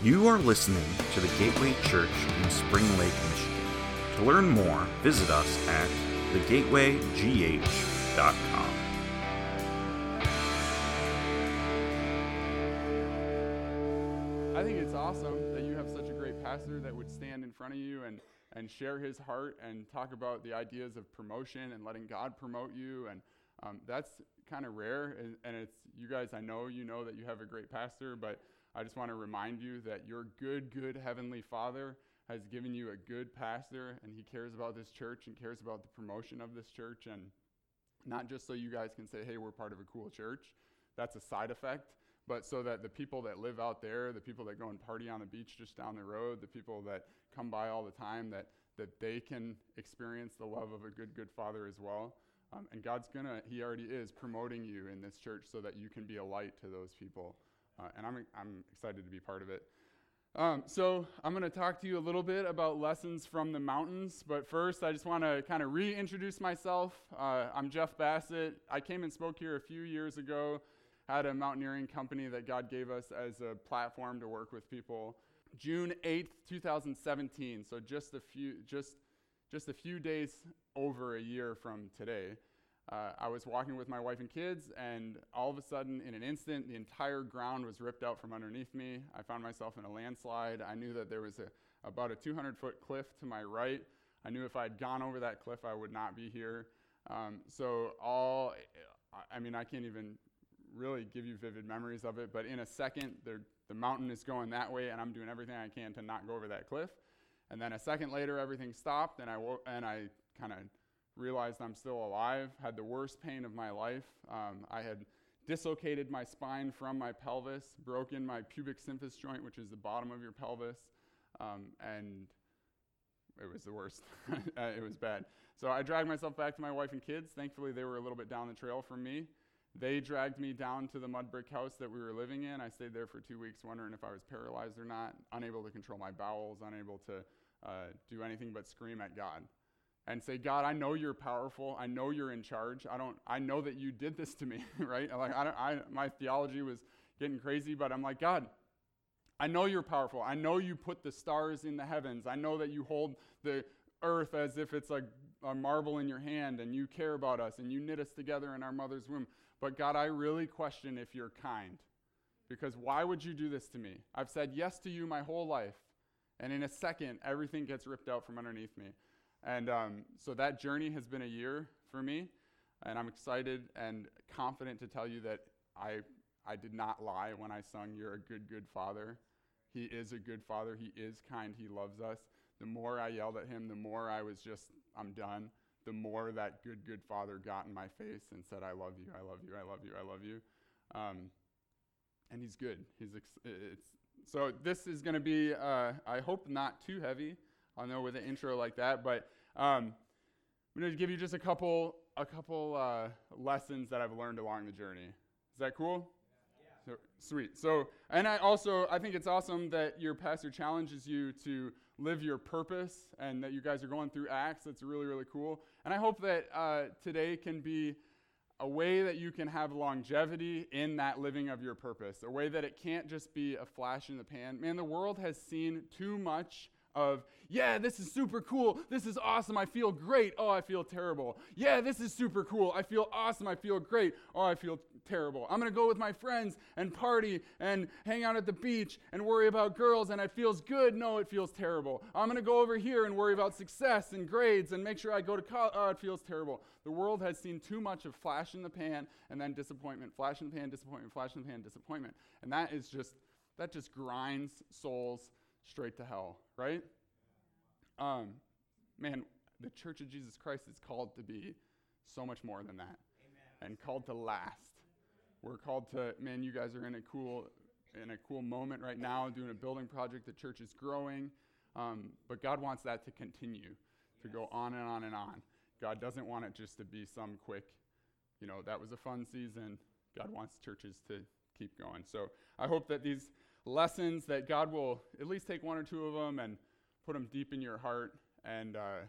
You are listening to the Gateway Church in Spring Lake, Michigan. To learn more, visit us at thegatewaygh.com. I think it's awesome that you have such a great pastor that would stand in front of you and, and share his heart and talk about the ideas of promotion and letting God promote you. And um, that's kind of rare. And, and it's you guys, I know you know that you have a great pastor, but I just want to remind you that your good, good Heavenly Father has given you a good pastor, and he cares about this church and cares about the promotion of this church. And not just so you guys can say, hey, we're part of a cool church. That's a side effect but so that the people that live out there, the people that go and party on the beach just down the road, the people that come by all the time, that, that they can experience the love of a good, good father as well. Um, and God's gonna, He already is promoting you in this church so that you can be a light to those people. Uh, and I'm, I'm excited to be part of it. Um, so, I'm going to talk to you a little bit about lessons from the mountains. But first, I just want to kind of reintroduce myself. Uh, I'm Jeff Bassett. I came and spoke here a few years ago had a mountaineering company that God gave us as a platform to work with people. June 8th, 2017, so just a few just just a few days over a year from today. Uh, I was walking with my wife and kids, and all of a sudden, in an instant, the entire ground was ripped out from underneath me. I found myself in a landslide. I knew that there was a, about a 200 foot cliff to my right. I knew if I had gone over that cliff, I would not be here. Um, so, all, I mean, I can't even really give you vivid memories of it, but in a second, the mountain is going that way, and I'm doing everything I can to not go over that cliff. And then a second later, everything stopped, and I, wo- and I kind of realized I'm still alive, had the worst pain of my life. Um, I had dislocated my spine from my pelvis, broken my pubic symphysis joint, which is the bottom of your pelvis, um, and it was the worst. it was bad. So I dragged myself back to my wife and kids. Thankfully, they were a little bit down the trail from me. They dragged me down to the mud brick house that we were living in. I stayed there for two weeks, wondering if I was paralyzed or not, unable to control my bowels, unable to uh, do anything but scream at God and say, God, I know you're powerful. I know you're in charge. I don't. I know that you did this to me, right? Like I, don't, I, my theology was getting crazy, but I'm like, God, I know you're powerful. I know you put the stars in the heavens. I know that you hold the earth as if it's a, a marble in your hand, and you care about us, and you knit us together in our mother's womb. But God, I really question if you're kind. Because why would you do this to me? I've said yes to you my whole life. And in a second, everything gets ripped out from underneath me. And um, so that journey has been a year for me. And I'm excited and confident to tell you that I, I did not lie when I sung, You're a good, good father. He is a good father. He is kind. He loves us. The more I yelled at him, the more I was just, I'm done the more that good, good father got in my face and said, I love you, I love you, I love you, I love you. Um, and he's good. He's ex- so this is going to be, uh, I hope, not too heavy. I know with an intro like that, but um, I'm going to give you just a couple, a couple uh, lessons that I've learned along the journey. Is that cool? Yeah. So, sweet. So, and I also, I think it's awesome that your pastor challenges you to live your purpose and that you guys are going through Acts. That's really, really cool. And I hope that uh, today can be a way that you can have longevity in that living of your purpose, a way that it can't just be a flash in the pan. Man, the world has seen too much of, yeah, this is super cool. This is awesome. I feel great. Oh, I feel terrible. Yeah, this is super cool. I feel awesome. I feel great. Oh, I feel terrible. I'm going to go with my friends and party and hang out at the beach and worry about girls and it feels good. No, it feels terrible. I'm going to go over here and worry about success and grades and make sure I go to college. Oh, it feels terrible. The world has seen too much of flash in the pan and then disappointment, flash in the pan, disappointment, flash in the pan, disappointment. And that is just, that just grinds souls straight to hell, right? Um, man, the Church of Jesus Christ is called to be so much more than that Amen. and called to last we're called to, man, you guys are in a cool, in a cool moment right now doing a building project. The church is growing. Um, but God wants that to continue, to go on and on and on. God doesn't want it just to be some quick, you know, that was a fun season. God wants churches to keep going. So I hope that these lessons that God will at least take one or two of them and put them deep in your heart and uh,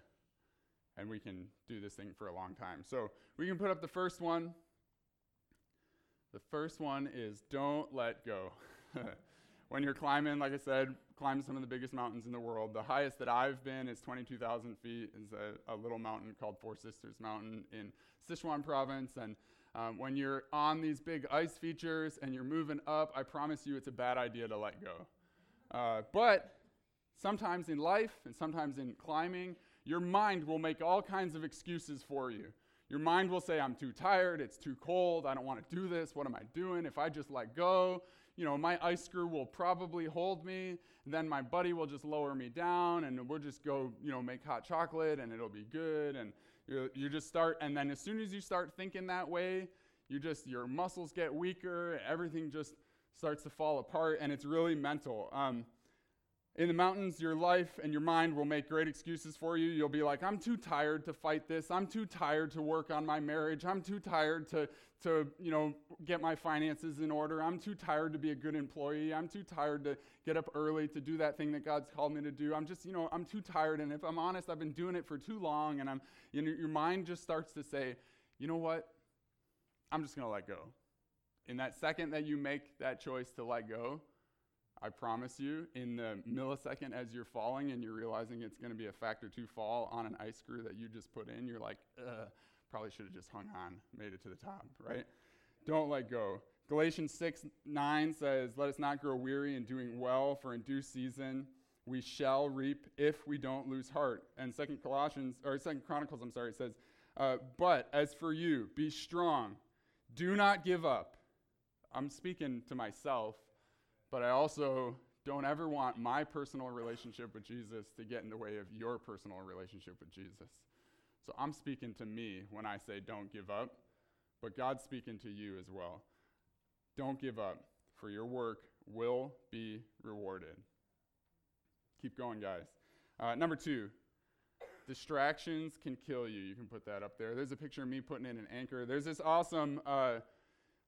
and we can do this thing for a long time. So we can put up the first one. The first one is don't let go. when you're climbing, like I said, climb some of the biggest mountains in the world. The highest that I've been is 22,000 feet. is a, a, little mountain called Four Sisters Mountain in Sichuan province. And um, when you're on these big ice features and you're moving up, I promise you it's a bad idea to let go. Uh, but sometimes in life and sometimes in climbing, your mind will make all kinds of excuses for you. Your mind will say, I'm too tired, it's too cold, I don't want to do this, what am I doing? If I just let go, you know, my ice screw will probably hold me, then my buddy will just lower me down, and we'll just go, you know, make hot chocolate, and it'll be good, and you, you just start, and then as soon as you start thinking that way, you just, your muscles get weaker, everything just starts to fall apart, and it's really mental. Um, in the mountains, your life and your mind will make great excuses for you. You'll be like, I'm too tired to fight this. I'm too tired to work on my marriage. I'm too tired to, to you know, get my finances in order. I'm too tired to be a good employee. I'm too tired to get up early to do that thing that God's called me to do. I'm just, you know, I'm too tired. And if I'm honest, I've been doing it for too long. And I'm, you know, your mind just starts to say, you know what? I'm just going to let go. In that second that you make that choice to let go, I promise you, in the millisecond as you're falling and you're realizing it's going to be a factor two fall on an ice screw that you just put in, you're like, probably should have just hung on, made it to the top, right? Don't let go. Galatians 6 9 says, Let us not grow weary in doing well, for in due season we shall reap if we don't lose heart. And Second Colossians, or Second Chronicles, I'm sorry, it says, uh, But as for you, be strong, do not give up. I'm speaking to myself but I also don't ever want my personal relationship with Jesus to get in the way of your personal relationship with Jesus. So I'm speaking to me when I say don't give up, but God's speaking to you as well. Don't give up, for your work will be rewarded. Keep going, guys. Uh, number two, distractions can kill you. You can put that up there. There's a picture of me putting in an anchor. There's this awesome. Uh,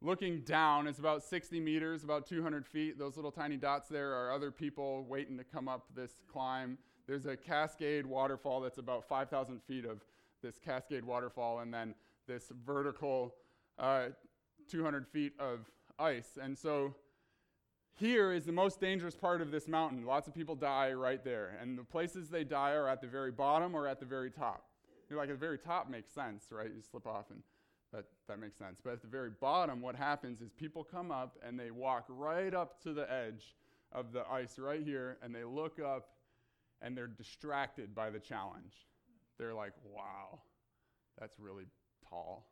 looking down, it's about 60 meters, about 200 feet. Those little tiny dots there are other people waiting to come up this climb. There's a cascade waterfall that's about 5,000 feet of this cascade waterfall, and then this vertical uh, 200 feet of ice. And so here is the most dangerous part of this mountain. Lots of people die right there. And the places they die are at the very bottom or at the very top. You're like, at the very top makes sense, right? You slip off and that, that makes sense. But at the very bottom, what happens is people come up and they walk right up to the edge of the ice right here, and they look up and they're distracted by the challenge. They're like, wow, that's really tall.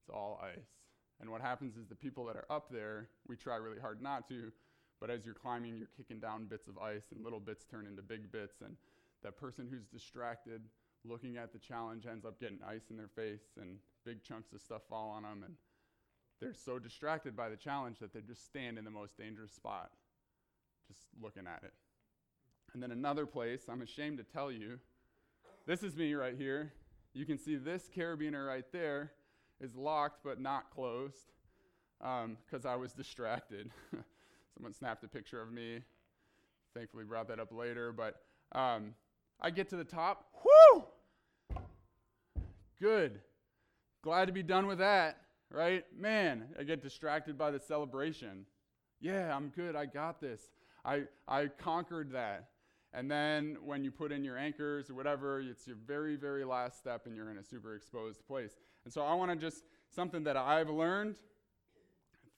It's all ice. And what happens is the people that are up there, we try really hard not to, but as you're climbing, you're kicking down bits of ice, and little bits turn into big bits. And that person who's distracted looking at the challenge ends up getting ice in their face, and big chunks of stuff fall on them, and they're so distracted by the challenge that they just stand in the most dangerous spot, just looking at it. And then another place, I'm ashamed to tell you, this is me right here. You can see this carabiner right there is locked but not closed because um, I was distracted. Someone snapped a picture of me. Thankfully, brought that up later. But um, I get to the top. Whoo! Good. Glad to be done with that, right? Man, I get distracted by the celebration. Yeah, I'm good. I got this. I, I conquered that. And then when you put in your anchors or whatever, it's your very, very last step and you're in a super exposed place. And so I want to just, something that I've learned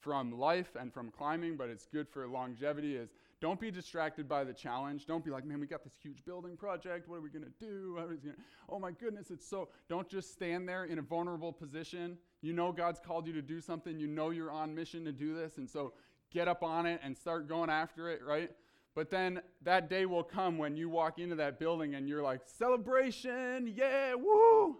from life and from climbing, but it's good for longevity, is don't be distracted by the challenge. Don't be like, man, we got this huge building project. What are we going to do? Gonna, oh my goodness, it's so. Don't just stand there in a vulnerable position. You know God's called you to do something. You know you're on mission to do this. And so get up on it and start going after it, right? But then that day will come when you walk into that building and you're like, celebration, yeah, woo.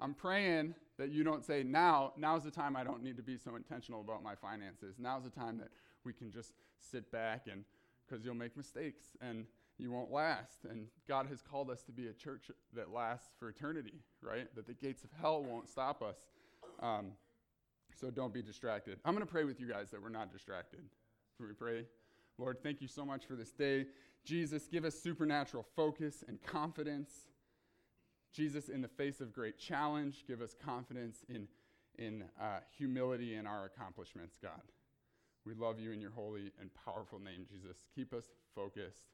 I'm praying that you don't say, now, now's the time I don't need to be so intentional about my finances. Now's the time that we can just sit back and because you'll make mistakes and you won't last. And God has called us to be a church that lasts for eternity, right? That the gates of hell won't stop us. Um, so don't be distracted. I'm going to pray with you guys that we're not distracted. Can we pray? Lord, thank you so much for this day. Jesus, give us supernatural focus and confidence. Jesus, in the face of great challenge, give us confidence in, in uh, humility in our accomplishments, God. We love you in your holy and powerful name, Jesus. Keep us focused,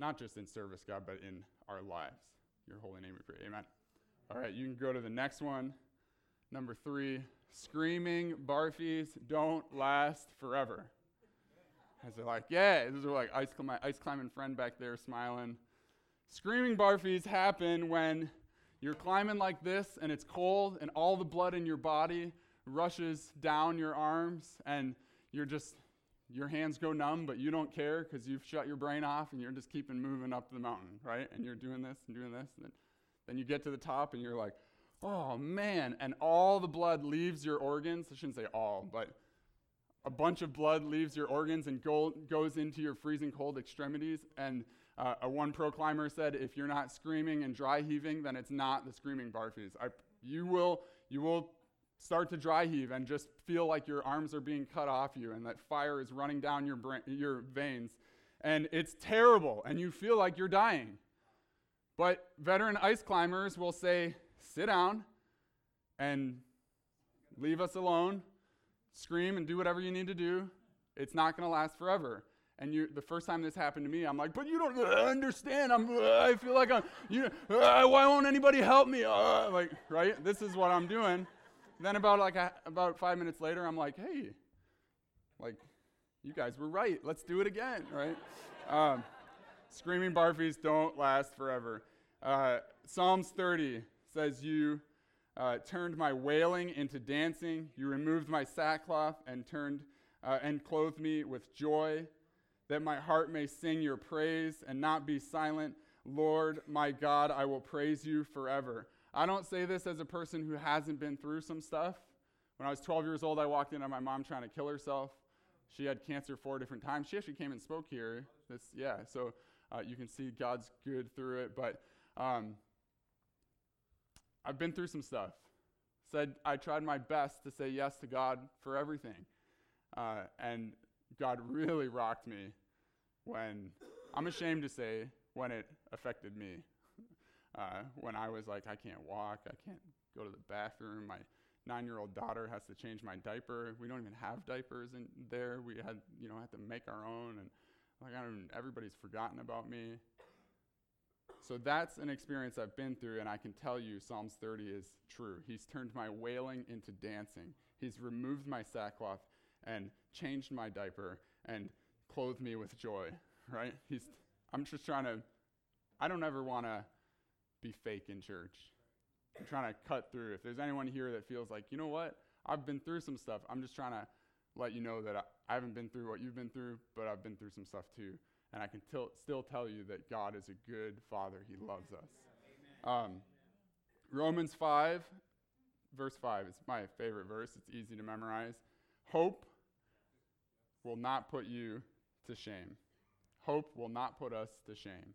not just in service, God, but in our lives. Your holy name we pray. Amen. All right, you can go to the next one. Number three, screaming barfies don't last forever. As they're like, yeah, these are like ice, my ice climbing friend back there smiling. Screaming barfies happen when you're climbing like this and it's cold and all the blood in your body rushes down your arms and you're just, your hands go numb, but you don't care because you've shut your brain off and you're just keeping moving up the mountain, right? And you're doing this and doing this. And then, then you get to the top and you're like, oh man. And all the blood leaves your organs. I shouldn't say all, but a bunch of blood leaves your organs and go, goes into your freezing cold extremities. And uh, a one pro climber said, if you're not screaming and dry heaving, then it's not the screaming barfies. I, you, will, you will start to dry heave and just feel like your arms are being cut off you and that fire is running down your, brain, your veins. And it's terrible, and you feel like you're dying. But veteran ice climbers will say, sit down and leave us alone scream and do whatever you need to do. It's not going to last forever. And you, the first time this happened to me, I'm like, but you don't understand. I'm, I feel like I'm, you, uh, why won't anybody help me? Uh, like, right? This is what I'm doing. Then about like a, about five minutes later, I'm like, hey, like, you guys were right. Let's do it again, right? Um, screaming barfies don't last forever. Uh, Psalms 30 says, you uh, turned my wailing into dancing. You removed my sackcloth and turned uh, and clothed me with joy, that my heart may sing your praise and not be silent. Lord, my God, I will praise you forever. I don't say this as a person who hasn't been through some stuff. When I was 12 years old, I walked in on my mom trying to kill herself. She had cancer four different times. She actually came and spoke here. This, yeah, so uh, you can see God's good through it. But um, I've been through some stuff. Said I tried my best to say yes to God for everything. Uh, and God really rocked me when, I'm ashamed to say, when it affected me. Uh, when I was like, I can't walk, I can't go to the bathroom, my nine year old daughter has to change my diaper. We don't even have diapers in there. We had, you know, had to make our own. And like, I don't, everybody's forgotten about me. So that's an experience I've been through, and I can tell you Psalms 30 is true. He's turned my wailing into dancing. He's removed my sackcloth and changed my diaper and clothed me with joy, right? He's, I'm just trying to, I don't ever want to be fake in church. I'm trying to cut through. If there's anyone here that feels like, you know what, I've been through some stuff, I'm just trying to let you know that I, I haven't been through what you've been through, but I've been through some stuff too. And I can til- still tell you that God is a good Father. He loves us. Um, Romans 5, verse 5 is my favorite verse. It's easy to memorize. Hope will not put you to shame. Hope will not put us to shame.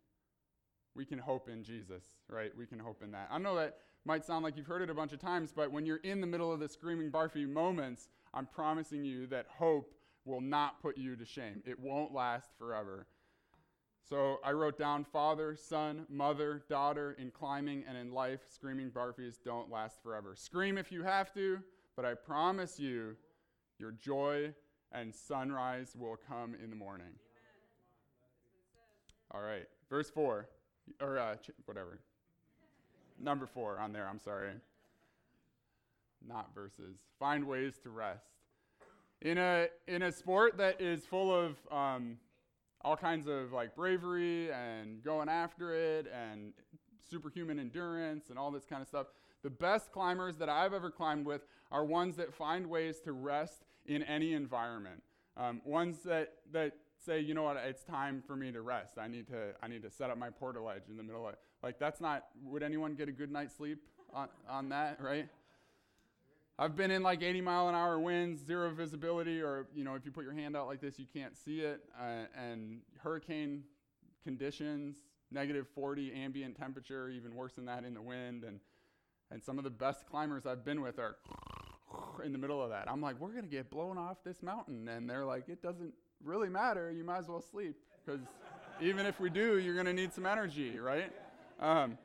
We can hope in Jesus, right? We can hope in that. I know that might sound like you've heard it a bunch of times, but when you're in the middle of the screaming barfy moments, I'm promising you that hope will not put you to shame. It won't last forever. So I wrote down father, son, mother, daughter, in climbing and in life, screaming barfies don't last forever. Scream if you have to, but I promise you, your joy and sunrise will come in the morning. All right, verse 4, or uh, ch- whatever. Number 4 on there, I'm sorry. Not verses. Find ways to rest. In a, in a sport that is full of um, all kinds of like bravery and going after it and superhuman endurance and all this kind of stuff. The best climbers that I've ever climbed with are ones that find ways to rest in any environment. Um, ones that, that say, you know what, it's time for me to rest. I need to, I need to set up my portaledge in the middle of Like, that's not, would anyone get a good night's sleep on, on that, right? I've been in like 80 mile an hour winds, zero visibility, or you know, if you put your hand out like this, you can't see it, uh, and hurricane conditions, negative 40 ambient temperature, even worse than that in the wind, and and some of the best climbers I've been with are in the middle of that. I'm like, we're gonna get blown off this mountain, and they're like, it doesn't really matter. You might as well sleep because even if we do, you're gonna need some energy, right? Um,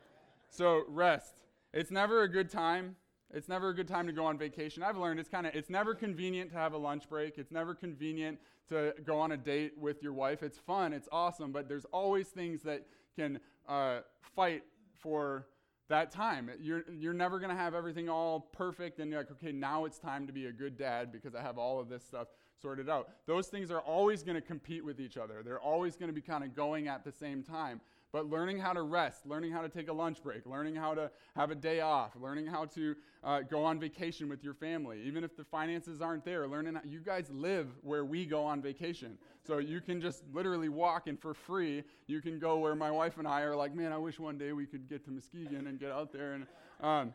so rest. It's never a good time It's never a good time to go on vacation. I've learned it's kind of it's never convenient to have a lunch break. It's never convenient to go on a date with your wife. It's fun, it's awesome, but there's always things that can uh, fight for that time. You're, you're never going to have everything all perfect and you're like, okay, now it's time to be a good dad because I have all of this stuff sorted out. Those things are always going to compete with each other. They're always going to be kind of going at the same time. But learning how to rest, learning how to take a lunch break, learning how to have a day off, learning how to uh, go on vacation with your family, even if the finances aren't there, learning how, you guys live where we go on vacation. So you can just literally walk and for free, you can go where my wife and I are like, man, I wish one day we could get to Muskegon and get out there. And um,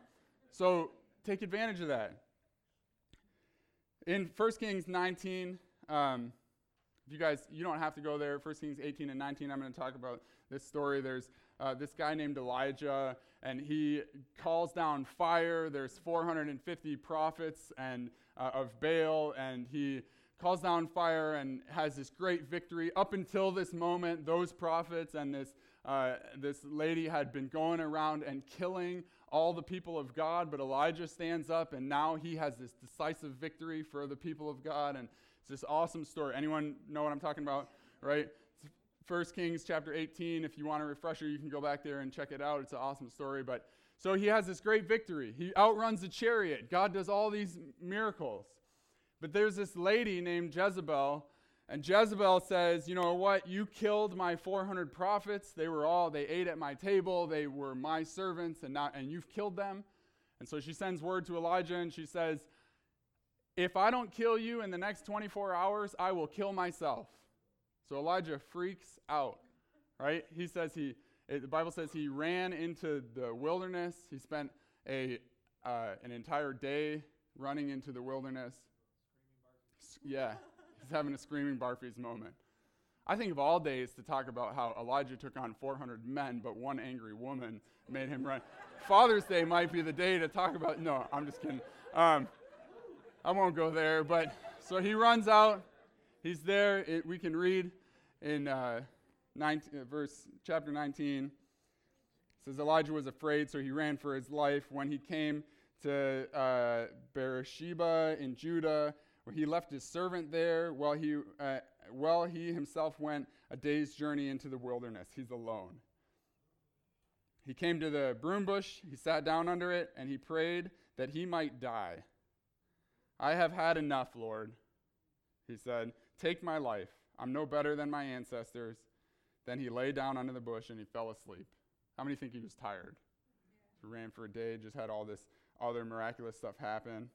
so take advantage of that. In 1 Kings 19, um, if you guys, you don't have to go there. 1 Kings 18 and 19, I'm going to talk about this story. There's uh, this guy named Elijah, and he calls down fire. There's 450 prophets and uh, of Baal, and he calls down fire and has this great victory. Up until this moment, those prophets and this uh, this lady had been going around and killing all the people of God, but Elijah stands up and now he has this decisive victory for the people of God. And it's this awesome story. Anyone know what I'm talking about? Right? First Kings chapter 18. If you want a refresher, you can go back there and check it out. It's an awesome story. But so he has this great victory. He outruns the chariot. God does all these miracles. But there's this lady named Jezebel and Jezebel says, You know what? You killed my 400 prophets. They were all, they ate at my table. They were my servants, and, not, and you've killed them. And so she sends word to Elijah and she says, If I don't kill you in the next 24 hours, I will kill myself. So Elijah freaks out, right? He says he, it, the Bible says he ran into the wilderness. He spent a, uh, an entire day running into the wilderness. Yeah. He's having a screaming Barfies moment. I think of all days to talk about how Elijah took on 400 men, but one angry woman made him run. Father's Day might be the day to talk about. No, I'm just kidding. Um, I won't go there. But so he runs out. He's there. It, we can read in uh, 19, uh, verse chapter 19. It says Elijah was afraid, so he ran for his life. When he came to uh, Beersheba in Judah, where he left his servant there while he, uh, while he himself went a day's journey into the wilderness. He's alone. He came to the broom bush, he sat down under it, and he prayed that he might die. I have had enough, Lord, he said. Take my life. I'm no better than my ancestors. Then he lay down under the bush and he fell asleep. How many think he was tired? He ran for a day, just had all this other miraculous stuff happen.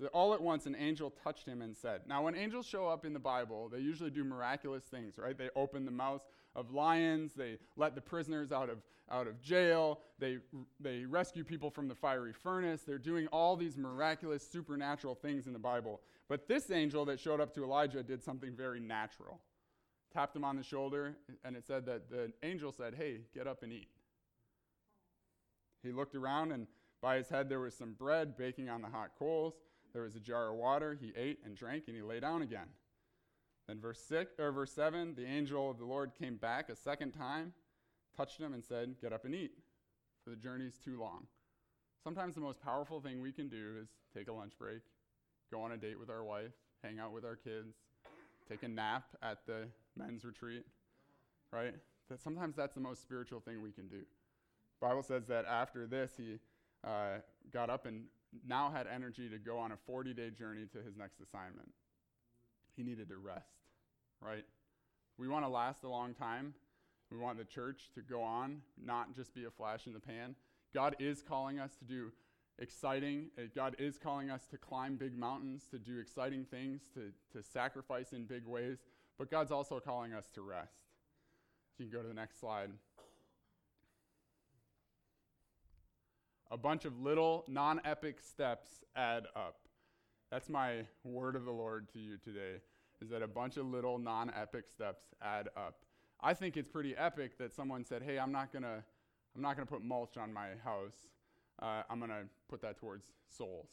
So all at once, an angel touched him and said, Now, when angels show up in the Bible, they usually do miraculous things, right? They open the mouths of lions, they let the prisoners out of, out of jail, they, they rescue people from the fiery furnace. They're doing all these miraculous, supernatural things in the Bible. But this angel that showed up to Elijah did something very natural. Tapped him on the shoulder, and it said that the angel said, Hey, get up and eat. He looked around, and by his head there was some bread baking on the hot coals. There was a jar of water. He ate and drank, and he lay down again. Then verse six or verse seven, the angel of the Lord came back a second time, touched him, and said, "Get up and eat, for the journey is too long." Sometimes the most powerful thing we can do is take a lunch break, go on a date with our wife, hang out with our kids, take a nap at the men's retreat, right? That sometimes that's the most spiritual thing we can do. Bible says that after this, he uh, got up and now had energy to go on a 40 day journey to his next assignment. He needed to rest, right? We want to last a long time. We want the church to go on, not just be a flash in the pan. God is calling us to do exciting, uh, God is calling us to climb big mountains, to do exciting things, to, to sacrifice in big ways, but God's also calling us to rest. You can go to the next slide. A bunch of little non epic steps add up. That's my word of the Lord to you today, is that a bunch of little non epic steps add up. I think it's pretty epic that someone said, hey, I'm not going to. I'm not going to put mulch on my house. Uh, I'm going to put that towards souls.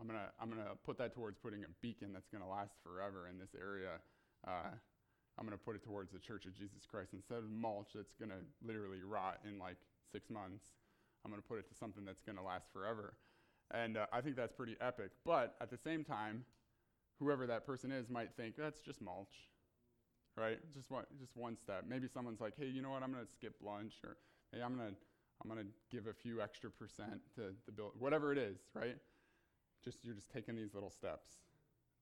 I'm going to I'm to put that towards putting a beacon that's going to last forever in this area. Uh, I'm going to put it towards the Church of Jesus Christ instead of mulch that's going to literally rot in like six months. I'm going to put it to something that's going to last forever. And uh, I think that's pretty epic. But at the same time, whoever that person is might think that's just mulch, right? Just one, just one step. Maybe someone's like, hey, you know what? I'm going to skip lunch, or hey, I'm going to I'm going to give a few extra percent to the bill, whatever it is, right? Just you're just taking these little steps.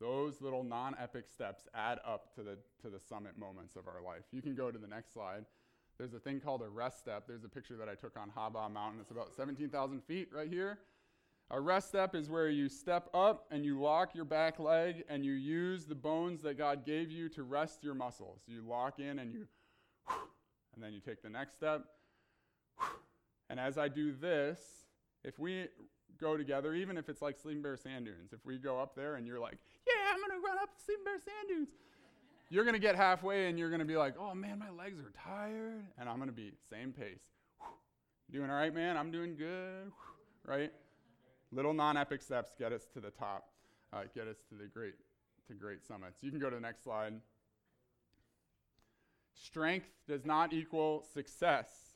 Those little non-epic steps add up to the to the summit moments of our life. You can go to the next slide. There's a thing called a rest step. There's a picture that I took on Haba Mountain. It's about 17,000 feet right here. A rest step is where you step up and you lock your back leg and you use the bones that God gave you to rest your muscles. You lock in and you, and then you take the next step. And as I do this, if we go together, even if it's like Sleeping Bear Sand Dunes, if we go up there and you're like, yeah, I'm going to run up Sleeping Bear Sand Dunes, you're going to get halfway and you're going to be like, oh man, my legs are tired. And I'm going to be same pace. Doing all right, man? I'm doing good, right? Little non-epic steps get us to the top, uh, get us to the great, to great summits. You can go to the next slide. Strength does not equal success.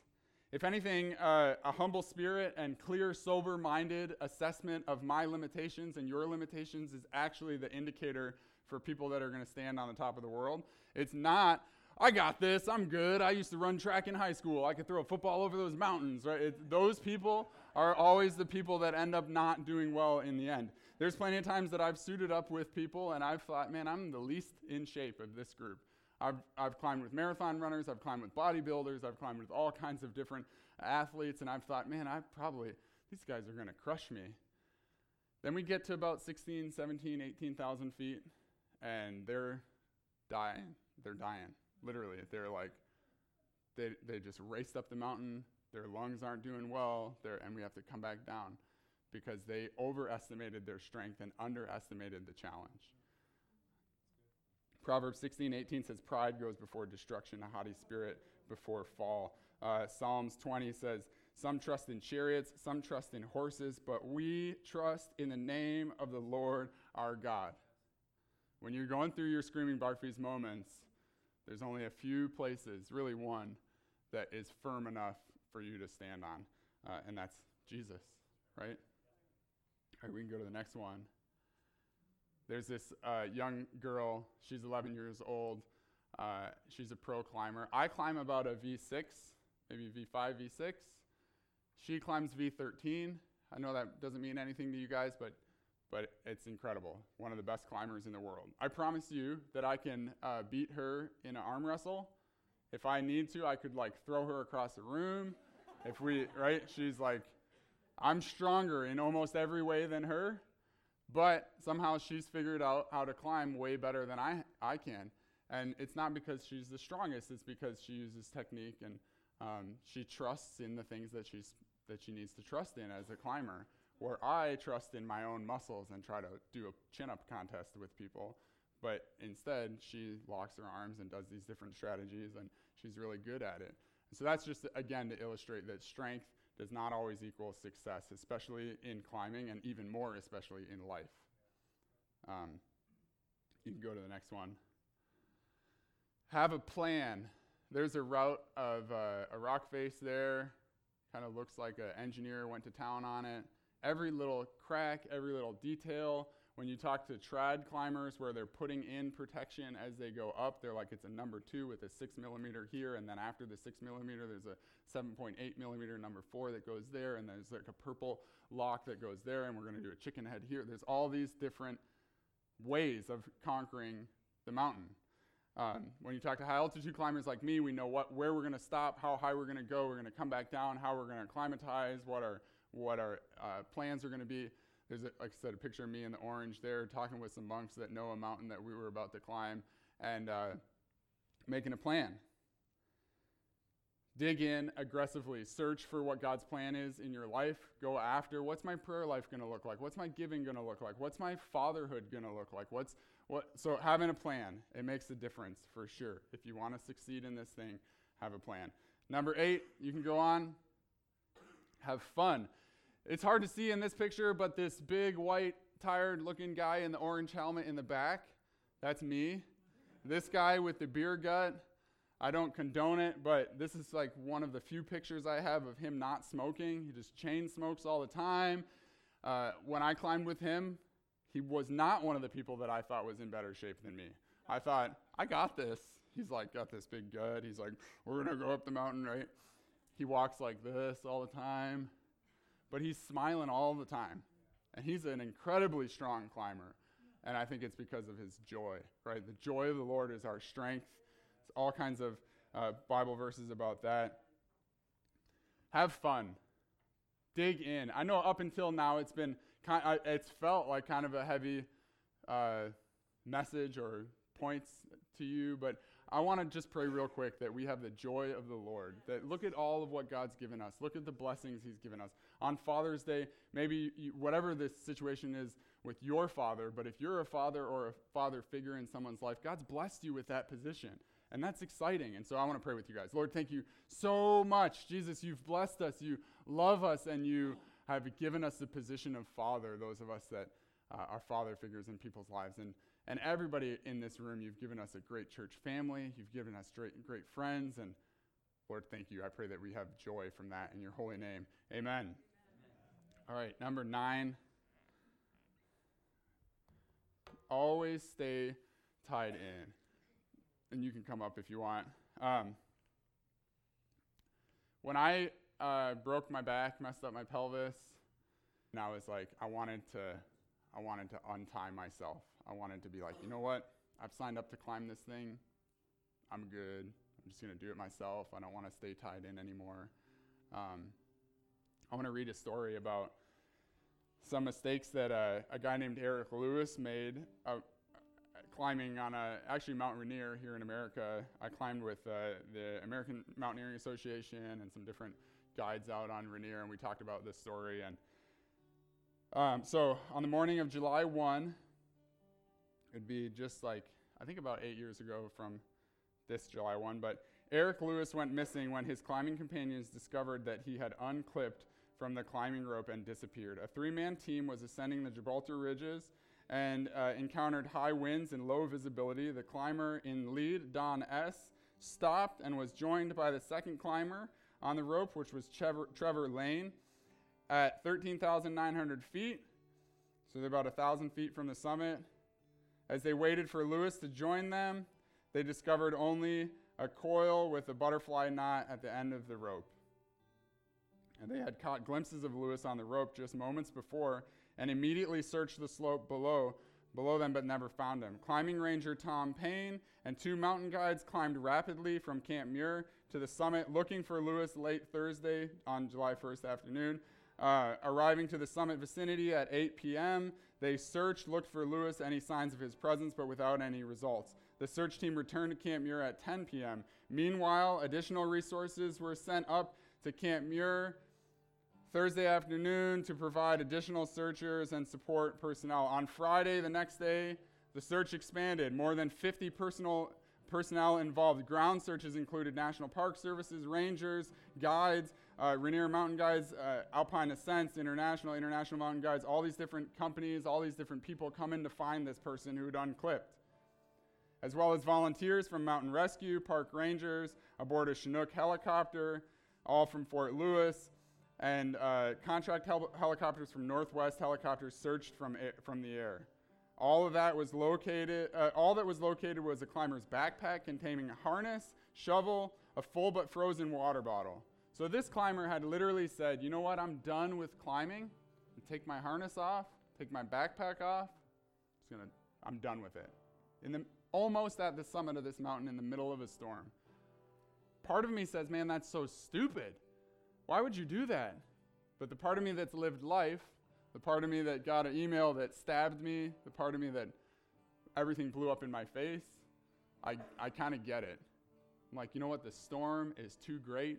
If anything, uh, a humble spirit and clear, sober minded assessment of my limitations and your limitations is actually the indicator for people that are going to stand on the top of the world. It's not, I got this, I'm good, I used to run track in high school, I could throw a football over those mountains, right? It, those people are always the people that end up not doing well in the end. There's plenty of times that I've suited up with people and I've thought, man, I'm the least in shape of this group. I've, I've climbed with marathon runners, I've climbed with bodybuilders, I've climbed with all kinds of different athletes, and I've thought, man, I probably, these guys are going to crush me. Then we get to about 16, 17, 18,000 feet, and they're dying. They're dying, literally. They're like, they, they just raced up the mountain, their lungs aren't doing well, and we have to come back down because they overestimated their strength and underestimated the challenge. Proverbs 16, 18 says, Pride goes before destruction, a haughty spirit before fall. Uh, Psalms 20 says, Some trust in chariots, some trust in horses, but we trust in the name of the Lord our God. When you're going through your screaming Barfie's moments, there's only a few places, really one, that is firm enough for you to stand on, uh, and that's Jesus, right? All right, we can go to the next one. There's this uh, young girl, she's 11 years old. Uh, she's a pro climber. I climb about a V6, maybe V5, V6. She climbs V13. I know that doesn't mean anything to you guys, but, but it's incredible. One of the best climbers in the world. I promise you that I can uh, beat her in an arm wrestle. If I need to, I could like throw her across the room. if we, right? She's like, I'm stronger in almost every way than her. But somehow she's figured out how to climb way better than I, I can. And it's not because she's the strongest, it's because she uses technique and um, she trusts in the things that, she's, that she needs to trust in as a climber. Where I trust in my own muscles and try to do a chin up contest with people. But instead, she locks her arms and does these different strategies, and she's really good at it. And so that's just, again, to illustrate that strength does not always equal success, especially in climbing and even more, especially in life. Um, you can go to the next one. Have a plan. There's a route of uh, a rock face there. Kind of looks like an engineer went to town on it. Every little crack, every little detail, when you talk to trad climbers where they're putting in protection as they go up, they're like it's a number two with a six millimeter here, and then after the six millimeter, there's a 7.8 millimeter number four that goes there, and there's like a purple lock that goes there, and we're going to do a chicken head here. There's all these different ways of conquering the mountain. Um, when you talk to high altitude climbers like me, we know what, where we're going to stop, how high we're going to go, we're going to come back down, how we're going to acclimatize, what our, what our uh, plans are going to be. There's, a, like I said, a picture of me in the orange there talking with some monks that know a mountain that we were about to climb and uh, making a plan. Dig in aggressively. Search for what God's plan is in your life. Go after what's my prayer life going to look like? What's my giving going to look like? What's my fatherhood going to look like? What's what so having a plan, it makes a difference for sure. If you want to succeed in this thing, have a plan. Number 8, you can go on. Have fun. It's hard to see in this picture, but this big, white, tired looking guy in the orange helmet in the back, that's me. This guy with the beer gut, I don't condone it, but this is like one of the few pictures I have of him not smoking. He just chain smokes all the time. uh, when I climbed with him, he was not one of the people that I thought was in better shape than me. I thought, I got this. He's like, got this big gut. He's like, we're going to go up the mountain, right? He walks like this all the time, but he's smiling all the time. And he's an incredibly strong climber. And I think it's because of his joy, right? The joy of the Lord is our strength. It's all kinds of uh, Bible verses about that. Have fun. Dig in. I know up until now it's been kind. Of, it's felt like kind of a heavy uh, message or points to you, but I want to just pray real quick that we have the joy of the Lord. That look at all of what God's given us. Look at the blessings He's given us. On Father's Day, maybe you, whatever the situation is with your father, but if you're a father or a father figure in someone's life, God's blessed you with that position. And that's exciting. And so I want to pray with you guys. Lord, thank you so much. Jesus, you've blessed us. You love us, and you have given us the position of father, those of us that uh, are father figures in people's lives. And, and everybody in this room, you've given us a great church family. You've given us great, great friends. And Lord, thank you. I pray that we have joy from that in your holy name. Amen. Amen. All right, number nine. Always stay tied in and you can come up if you want. Um, when I uh, broke my back, messed up my pelvis, and I was like, I wanted to, I wanted to untie myself. I wanted to be like, you know what? I've signed up to climb this thing. I'm good. I'm just gonna do it myself. I don't want to stay tied in anymore. Um, I want to read a story about some mistakes that uh, a guy named Eric Lewis made. Uh, climbing on a, actually Mount Rainier here in America. I climbed with uh, the American Mountaineering Association and some different guides out on Rainier, and we talked about this story. And um, so on the morning of July 1, it'd be just like, I think about eight years ago from this July 1, but Eric Lewis went missing when his climbing companions discovered that he had unclipped from the climbing rope and disappeared. A three man team was ascending the Gibraltar Ridges and uh, encountered high winds and low visibility. The climber in lead, Don S., stopped and was joined by the second climber on the rope, which was Trevor, Trevor Lane, at 13,900 feet. So they're about 1,000 feet from the summit. As they waited for Lewis to join them, they discovered only a coil with a butterfly knot at the end of the rope. And they had caught glimpses of Lewis on the rope just moments before and immediately searched the slope below, below them but never found him. Climbing ranger Tom Payne and two mountain guides climbed rapidly from Camp Muir to the summit looking for Lewis late Thursday on July 1st afternoon. Uh, arriving to the summit vicinity at 8 p.m., they searched, looked for Lewis, any signs of his presence, but without any results. The search team returned to Camp Muir at 10 p.m. Meanwhile, additional resources were sent up to Camp Muir Thursday afternoon to provide additional searchers and support personnel. On Friday, the next day, the search expanded. More than 50 personal, personnel involved. Ground searches included National Park Services, rangers, guides, uh, Rainier Mountain Guides, uh, Alpine Ascents, International, International Mountain Guides, all these different companies, all these different people come in to find this person who'd unclipped. As well as volunteers from Mountain Rescue, park rangers, aboard a Chinook helicopter, all from Fort Lewis, and uh, contract hel- helicopters from Northwest Helicopters searched from, from the air. All of that was located, uh, all that was located was a climber's backpack containing a harness, shovel, a full but frozen water bottle. So this climber had literally said, you know what, I'm done with climbing. Take my harness off, take my backpack off. Just gonna, I'm done with it. In the, almost at the summit of this mountain in the middle of a storm. Part of me says, man, that's so stupid. Why would you do that? But the part of me that's lived life, the part of me that got an email that stabbed me, the part of me that everything blew up in my face, I, I kind of get it. I'm like, you know what? The storm is too great.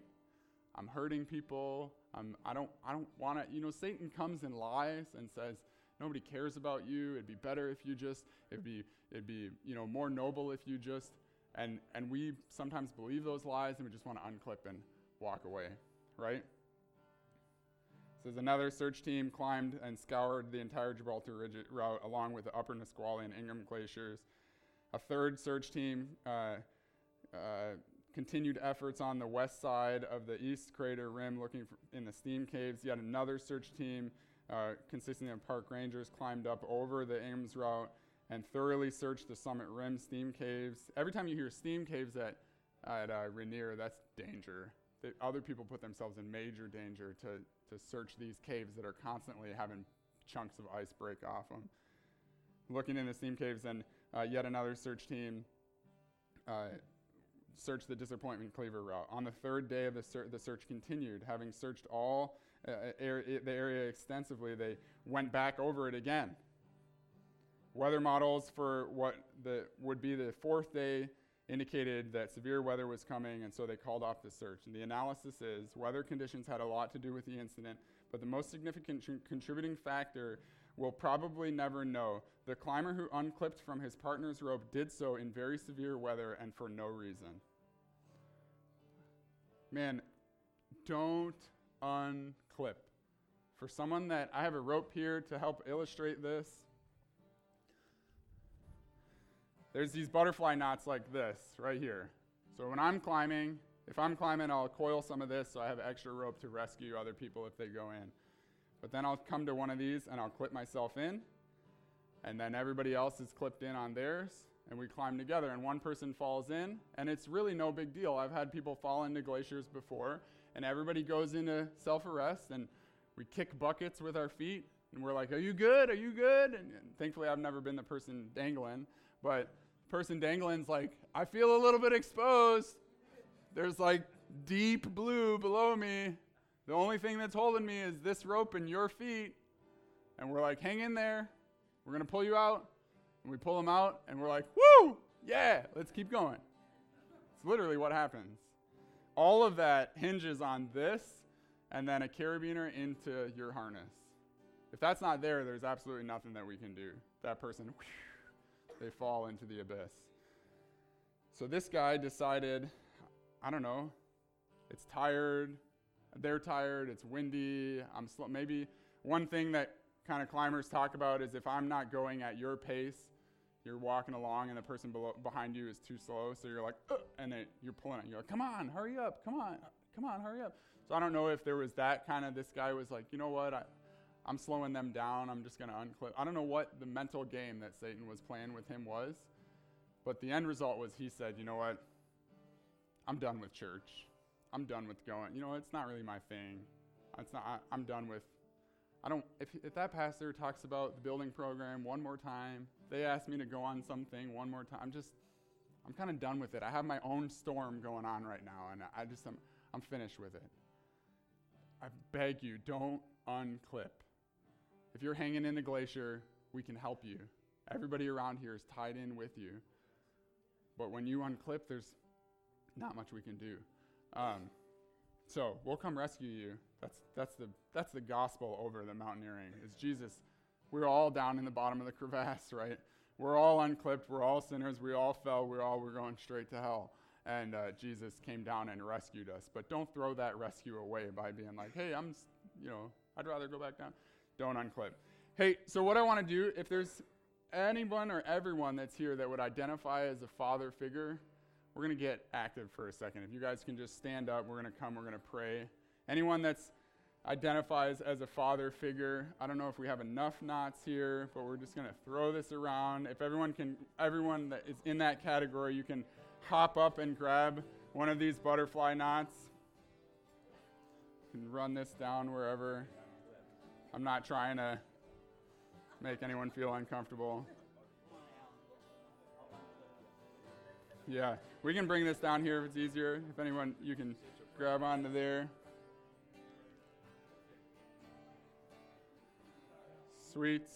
I'm hurting people. I'm, I don't, I don't want to, you know, Satan comes and lies and says, nobody cares about you. It'd be better if you just, it'd be, it'd be, you know, more noble if you just, and, and we sometimes believe those lies and we just want to unclip and walk away right? Says another search team climbed and scoured the entire Gibraltar Ridge route along with the upper Nisqually and Ingraham glaciers. A third search team uh, uh, continued efforts on the west side of the east crater rim looking in the steam caves. Yet another search team uh, consisting of park rangers, climbed up over the Ames route and thoroughly searched the summit rim steam caves. Every time you hear steam caves at, at uh, Rainier, that's danger. That other people put themselves in major danger to, to search these caves that are constantly having chunks of ice break off them. Looking in the steam caves, and uh, yet another search team uh, searched the disappointment cleaver route. On the third day of the, ser- the search continued, having searched all uh, er- the area extensively, they went back over it again. Weather models for what the, would be the fourth day indicated that severe weather was coming, and so they called off the search. And the analysis is weather conditions had a lot to do with the incident, but the most significant tr- contributing factor we'll probably never know. The climber who unclipped from his partner's rope did so in very severe weather and for no reason. Man, don't unclip. For someone that I have a rope here to help illustrate this, there's these butterfly knots like this right here. So when I'm climbing, if I'm climbing, I'll coil some of this so I have extra rope to rescue other people if they go in. But then I'll come to one of these and I'll clip myself in, and then everybody else is clipped in on theirs, and we climb together, and one person falls in, and it's really no big deal. I've had people fall into glaciers before, and everybody goes into self arrest, and we kick buckets with our feet, and we're like, Are you good? Are you good? And, and thankfully, I've never been the person dangling, but person dangling's like, I feel a little bit exposed. There's like deep blue below me. The only thing that's holding me is this rope and your feet. And we're like, hang in there. We're going to pull you out. And we pull them out, and we're like, woo, yeah, let's keep going. It's literally what happens. All of that hinges on this and then a carabiner into your harness. If that's not there, there's absolutely nothing that we can do. That person, whew, they fall into the abyss. So this guy decided, I don't know, it's tired, they're tired, it's windy, I'm slow. Maybe one thing that kind of climbers talk about is if I'm not going at your pace, you're walking along and the person below, behind you is too slow, so you're like, and they, you're pulling it. You're like, come on, hurry up, come on, come on, hurry up. So I don't know if there was that kind of, this guy was like, you know what, I, I'm slowing them down, I'm just going to unclip. I don't know what the mental game that Satan was playing with him was, but the end result was he said, you know what, I'm done with church. I'm done with going. You know, it's not really my thing. It's not. I, am done with. I don't. If, if that pastor talks about the building program one more time, they ask me to go on something one more time. I'm just. I'm kind of done with it. I have my own storm going on right now, and I just I'm, I'm finished with it. I beg you, don't unclip. If you're hanging in the glacier, we can help you. Everybody around here is tied in with you. But when you unclip, there's not much we can do. Um, so we'll come rescue you. That's, that's, the, that's the gospel over the mountaineering, is Jesus. We're all down in the bottom of the crevasse, right? We're all unclipped. We're all sinners. We all fell. We all were going straight to hell. And uh, Jesus came down and rescued us. But don't throw that rescue away by being like, hey, I'm, you know, I'd rather go back down. Don't unclip. Hey, so what I want to do, if there's anyone or everyone that's here that would identify as a father figure, we're going to get active for a second. If you guys can just stand up, we're going to come, we're going to pray. Anyone that's identifies as a father figure, I don't know if we have enough knots here, but we're just going to throw this around. If everyone can everyone that is in that category, you can hop up and grab one of these butterfly knots. You can run this down wherever. I'm not trying to make anyone feel uncomfortable. Yeah, we can bring this down here if it's easier. If anyone, you can grab onto there. Sweet.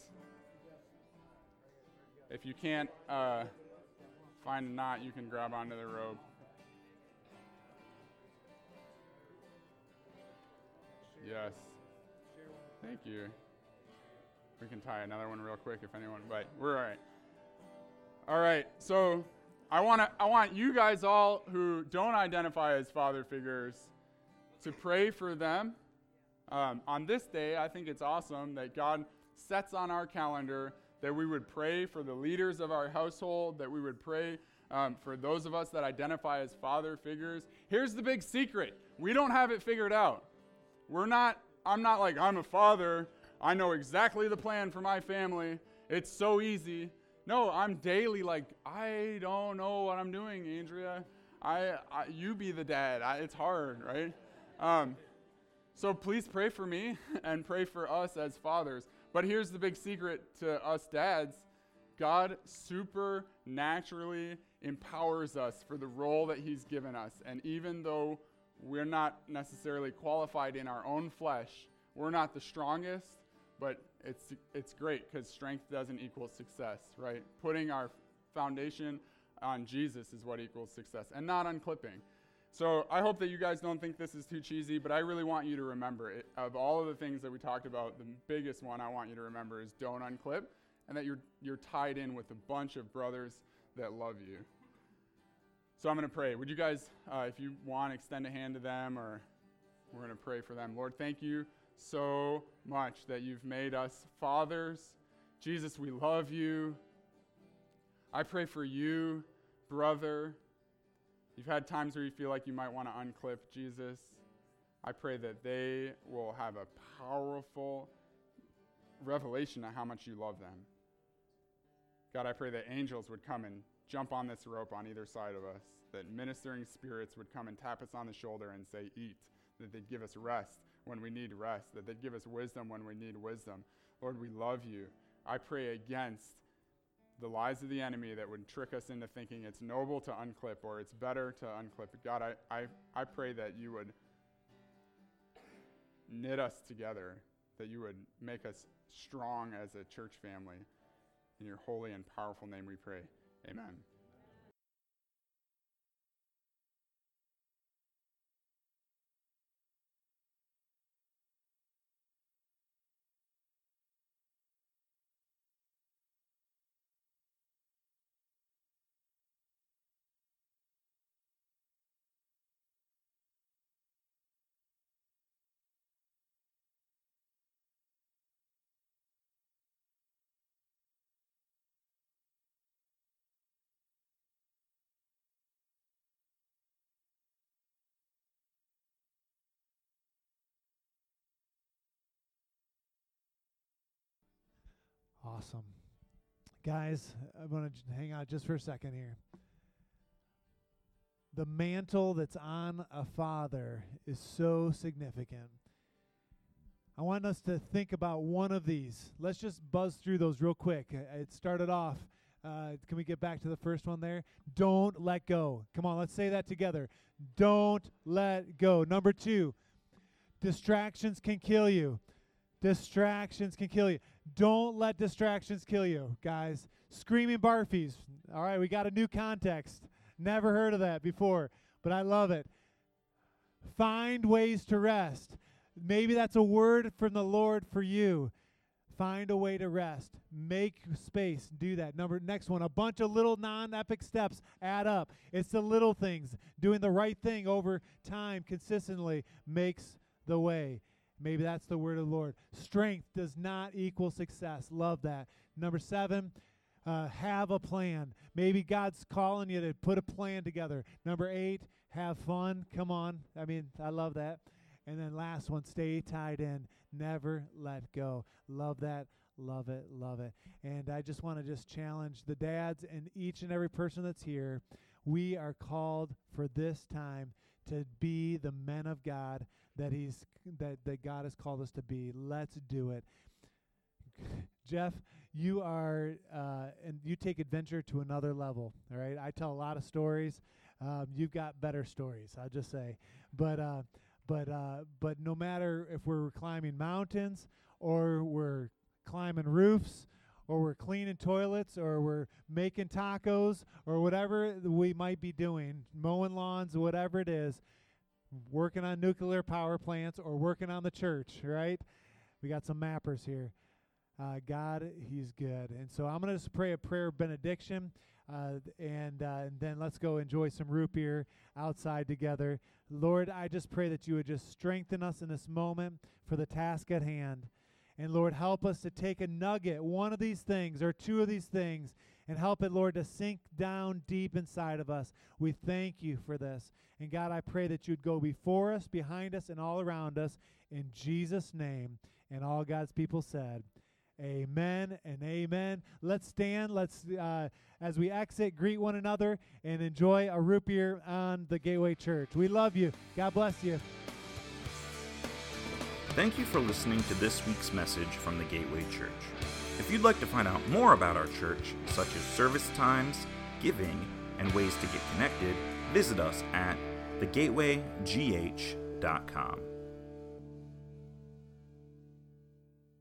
If you can't uh, find a knot, you can grab onto the rope. Yes. Thank you. We can tie another one real quick if anyone, but we're all right. All right, so I want to I want you guys all who don't identify as father figures to pray for them. Um, on this day, I think it's awesome that God sets on our calendar that we would pray for the leaders of our household, that we would pray um, for those of us that identify as father figures. Here's the big secret we don't have it figured out. We're not, I'm not like, I'm a father, I know exactly the plan for my family. It's so easy. No, I'm daily like, I don't know what I'm doing, Andrea. I, I you be the dad. I, it's hard, right? Um, so please pray for me and pray for us as fathers. But here's the big secret to us dads God supernaturally empowers us for the role that He's given us. And even though we're not necessarily qualified in our own flesh, we're not the strongest, but it's, it's great because strength doesn't equal success, right? Putting our foundation on Jesus is what equals success, and not on clipping. So I hope that you guys don't think this is too cheesy, but I really want you to remember it. Of all of the things that we talked about, the biggest one I want you to remember is don't unclip, and that you're, you're tied in with a bunch of brothers that love you. So I'm going to pray. Would you guys, uh, if you want, extend a hand to them, or we're going to pray for them. Lord, thank you so much that you've made us fathers. Jesus, we love you. I pray for you, brother. You've had times where you feel like you might want to unclip Jesus. I pray that they will have a powerful revelation of how much you love them. God, I pray that angels would come and jump on this rope on either side of us, that ministering spirits would come and tap us on the shoulder and say, Eat, that they'd give us rest when we need rest, that they'd give us wisdom when we need wisdom. Lord, we love you. I pray against the lies of the enemy that would trick us into thinking it's noble to unclip or it's better to unclip. God, I, I, I pray that you would knit us together, that you would make us strong as a church family. In your holy and powerful name we pray. Amen. Awesome. Guys, I want to hang out just for a second here. The mantle that's on a father is so significant. I want us to think about one of these. Let's just buzz through those real quick. It started off. Uh, can we get back to the first one there? Don't let go. Come on, let's say that together. Don't let go. Number two, distractions can kill you. Distractions can kill you. Don't let distractions kill you, guys. Screaming Barfies. All right, we got a new context. Never heard of that before, but I love it. Find ways to rest. Maybe that's a word from the Lord for you. Find a way to rest. Make space. Do that. Number next one, a bunch of little non-epic steps add up. It's the little things. Doing the right thing over time consistently makes the way. Maybe that's the word of the Lord. Strength does not equal success. Love that. Number seven, uh, have a plan. Maybe God's calling you to put a plan together. Number eight, have fun. Come on. I mean, I love that. And then last one, stay tied in. Never let go. Love that. Love it. Love it. And I just want to just challenge the dads and each and every person that's here. We are called for this time to be the men of God that he's that that God has called us to be. Let's do it. Jeff, you are uh, and you take adventure to another level. All right, I tell a lot of stories. Um, you've got better stories, I'll just say. But uh, but uh, but no matter if we're climbing mountains or we're climbing roofs or we're cleaning toilets or we're making tacos or whatever we might be doing, mowing lawns, whatever it is, working on nuclear power plants or working on the church, right? We got some mappers here. Uh, God, He's good. And so I'm going to just pray a prayer of benediction, uh, and, uh, and then let's go enjoy some root beer outside together. Lord, I just pray that you would just strengthen us in this moment for the task at hand. And Lord, help us to take a nugget, one of these things or two of these things, and help it, Lord, to sink down deep inside of us. We thank you for this. And God, I pray that you'd go before us, behind us, and all around us. In Jesus' name, And all God's people said, Amen and amen. Let's stand. Let's, uh, as we exit, greet one another and enjoy a root beer on the Gateway Church. We love you. God bless you. Thank you for listening to this week's message from the Gateway Church. If you'd like to find out more about our church, such as service times, giving, and ways to get connected, visit us at thegatewaygh.com.